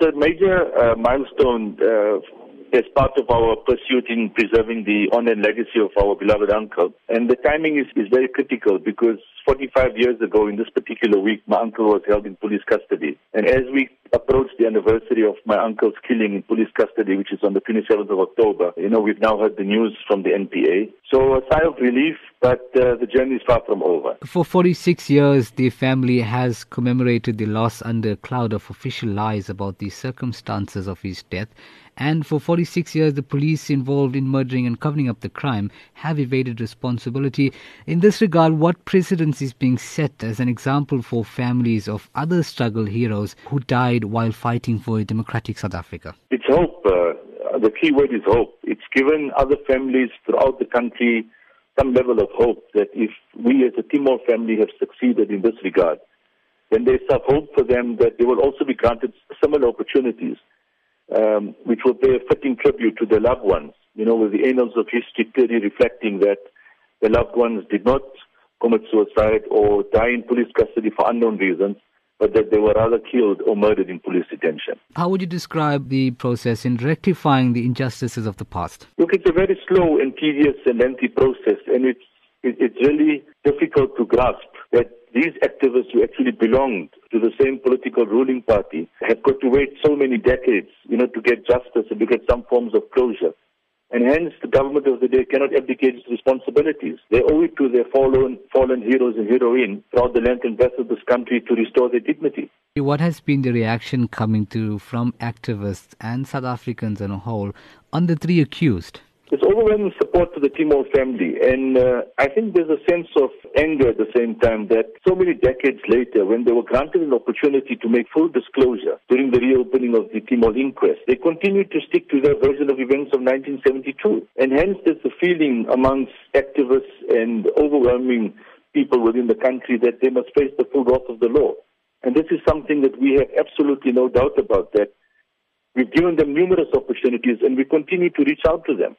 it's a major uh, milestone uh, as part of our pursuit in preserving the honor and legacy of our beloved uncle. And the timing is, is very critical because 45 years ago in this particular week, my uncle was held in police custody. And as we approach the anniversary of my uncle's killing in police custody, which is on the 27th of October, you know, we've now heard the news from the NPA. So a sigh of relief, but uh, the journey is far from over. For 46 years, the family has commemorated the loss under a cloud of official lies about the circumstances of his death. And for 46 years, the police involved in murdering and covering up the crime have evaded responsibility. In this regard, what precedence is being set as an example for families of other struggle heroes who died while fighting for a democratic South Africa? It's hope. Uh, the key word is hope. It's given other families throughout the country some level of hope that if we as a Timol family have succeeded in this regard, then there's some hope for them that they will also be granted similar opportunities um, which will pay a fitting tribute to their loved ones. You know, with the annals of history clearly reflecting that their loved ones did not commit suicide or die in police custody for unknown reasons, but that they were rather killed or murdered in police detention. How would you describe the process in rectifying the injustices of the past? Look, it's a very slow and tedious and lengthy process, and it's it's really difficult to grasp that these activists who actually belonged to the same political ruling party have got to wait so many decades, you know, to get justice and to get some forms of closure. And hence, the government of the day cannot abdicate its responsibilities. They owe it to their fallen, fallen heroes and heroines throughout the length and breadth of this country to restore their dignity. What has been the reaction coming through from activists and South Africans on a whole on the three accused? There's overwhelming support to the Timol family, and uh, I think there's a sense of anger at the same time that so many decades later, when they were granted an opportunity to make full disclosure during the reopening of the Timol inquest, they continued to stick to their version of events of 1972. And hence there's a feeling amongst activists and overwhelming people within the country that they must face the full wrath of the law. And this is something that we have absolutely no doubt about that. We've given them numerous opportunities and we continue to reach out to them.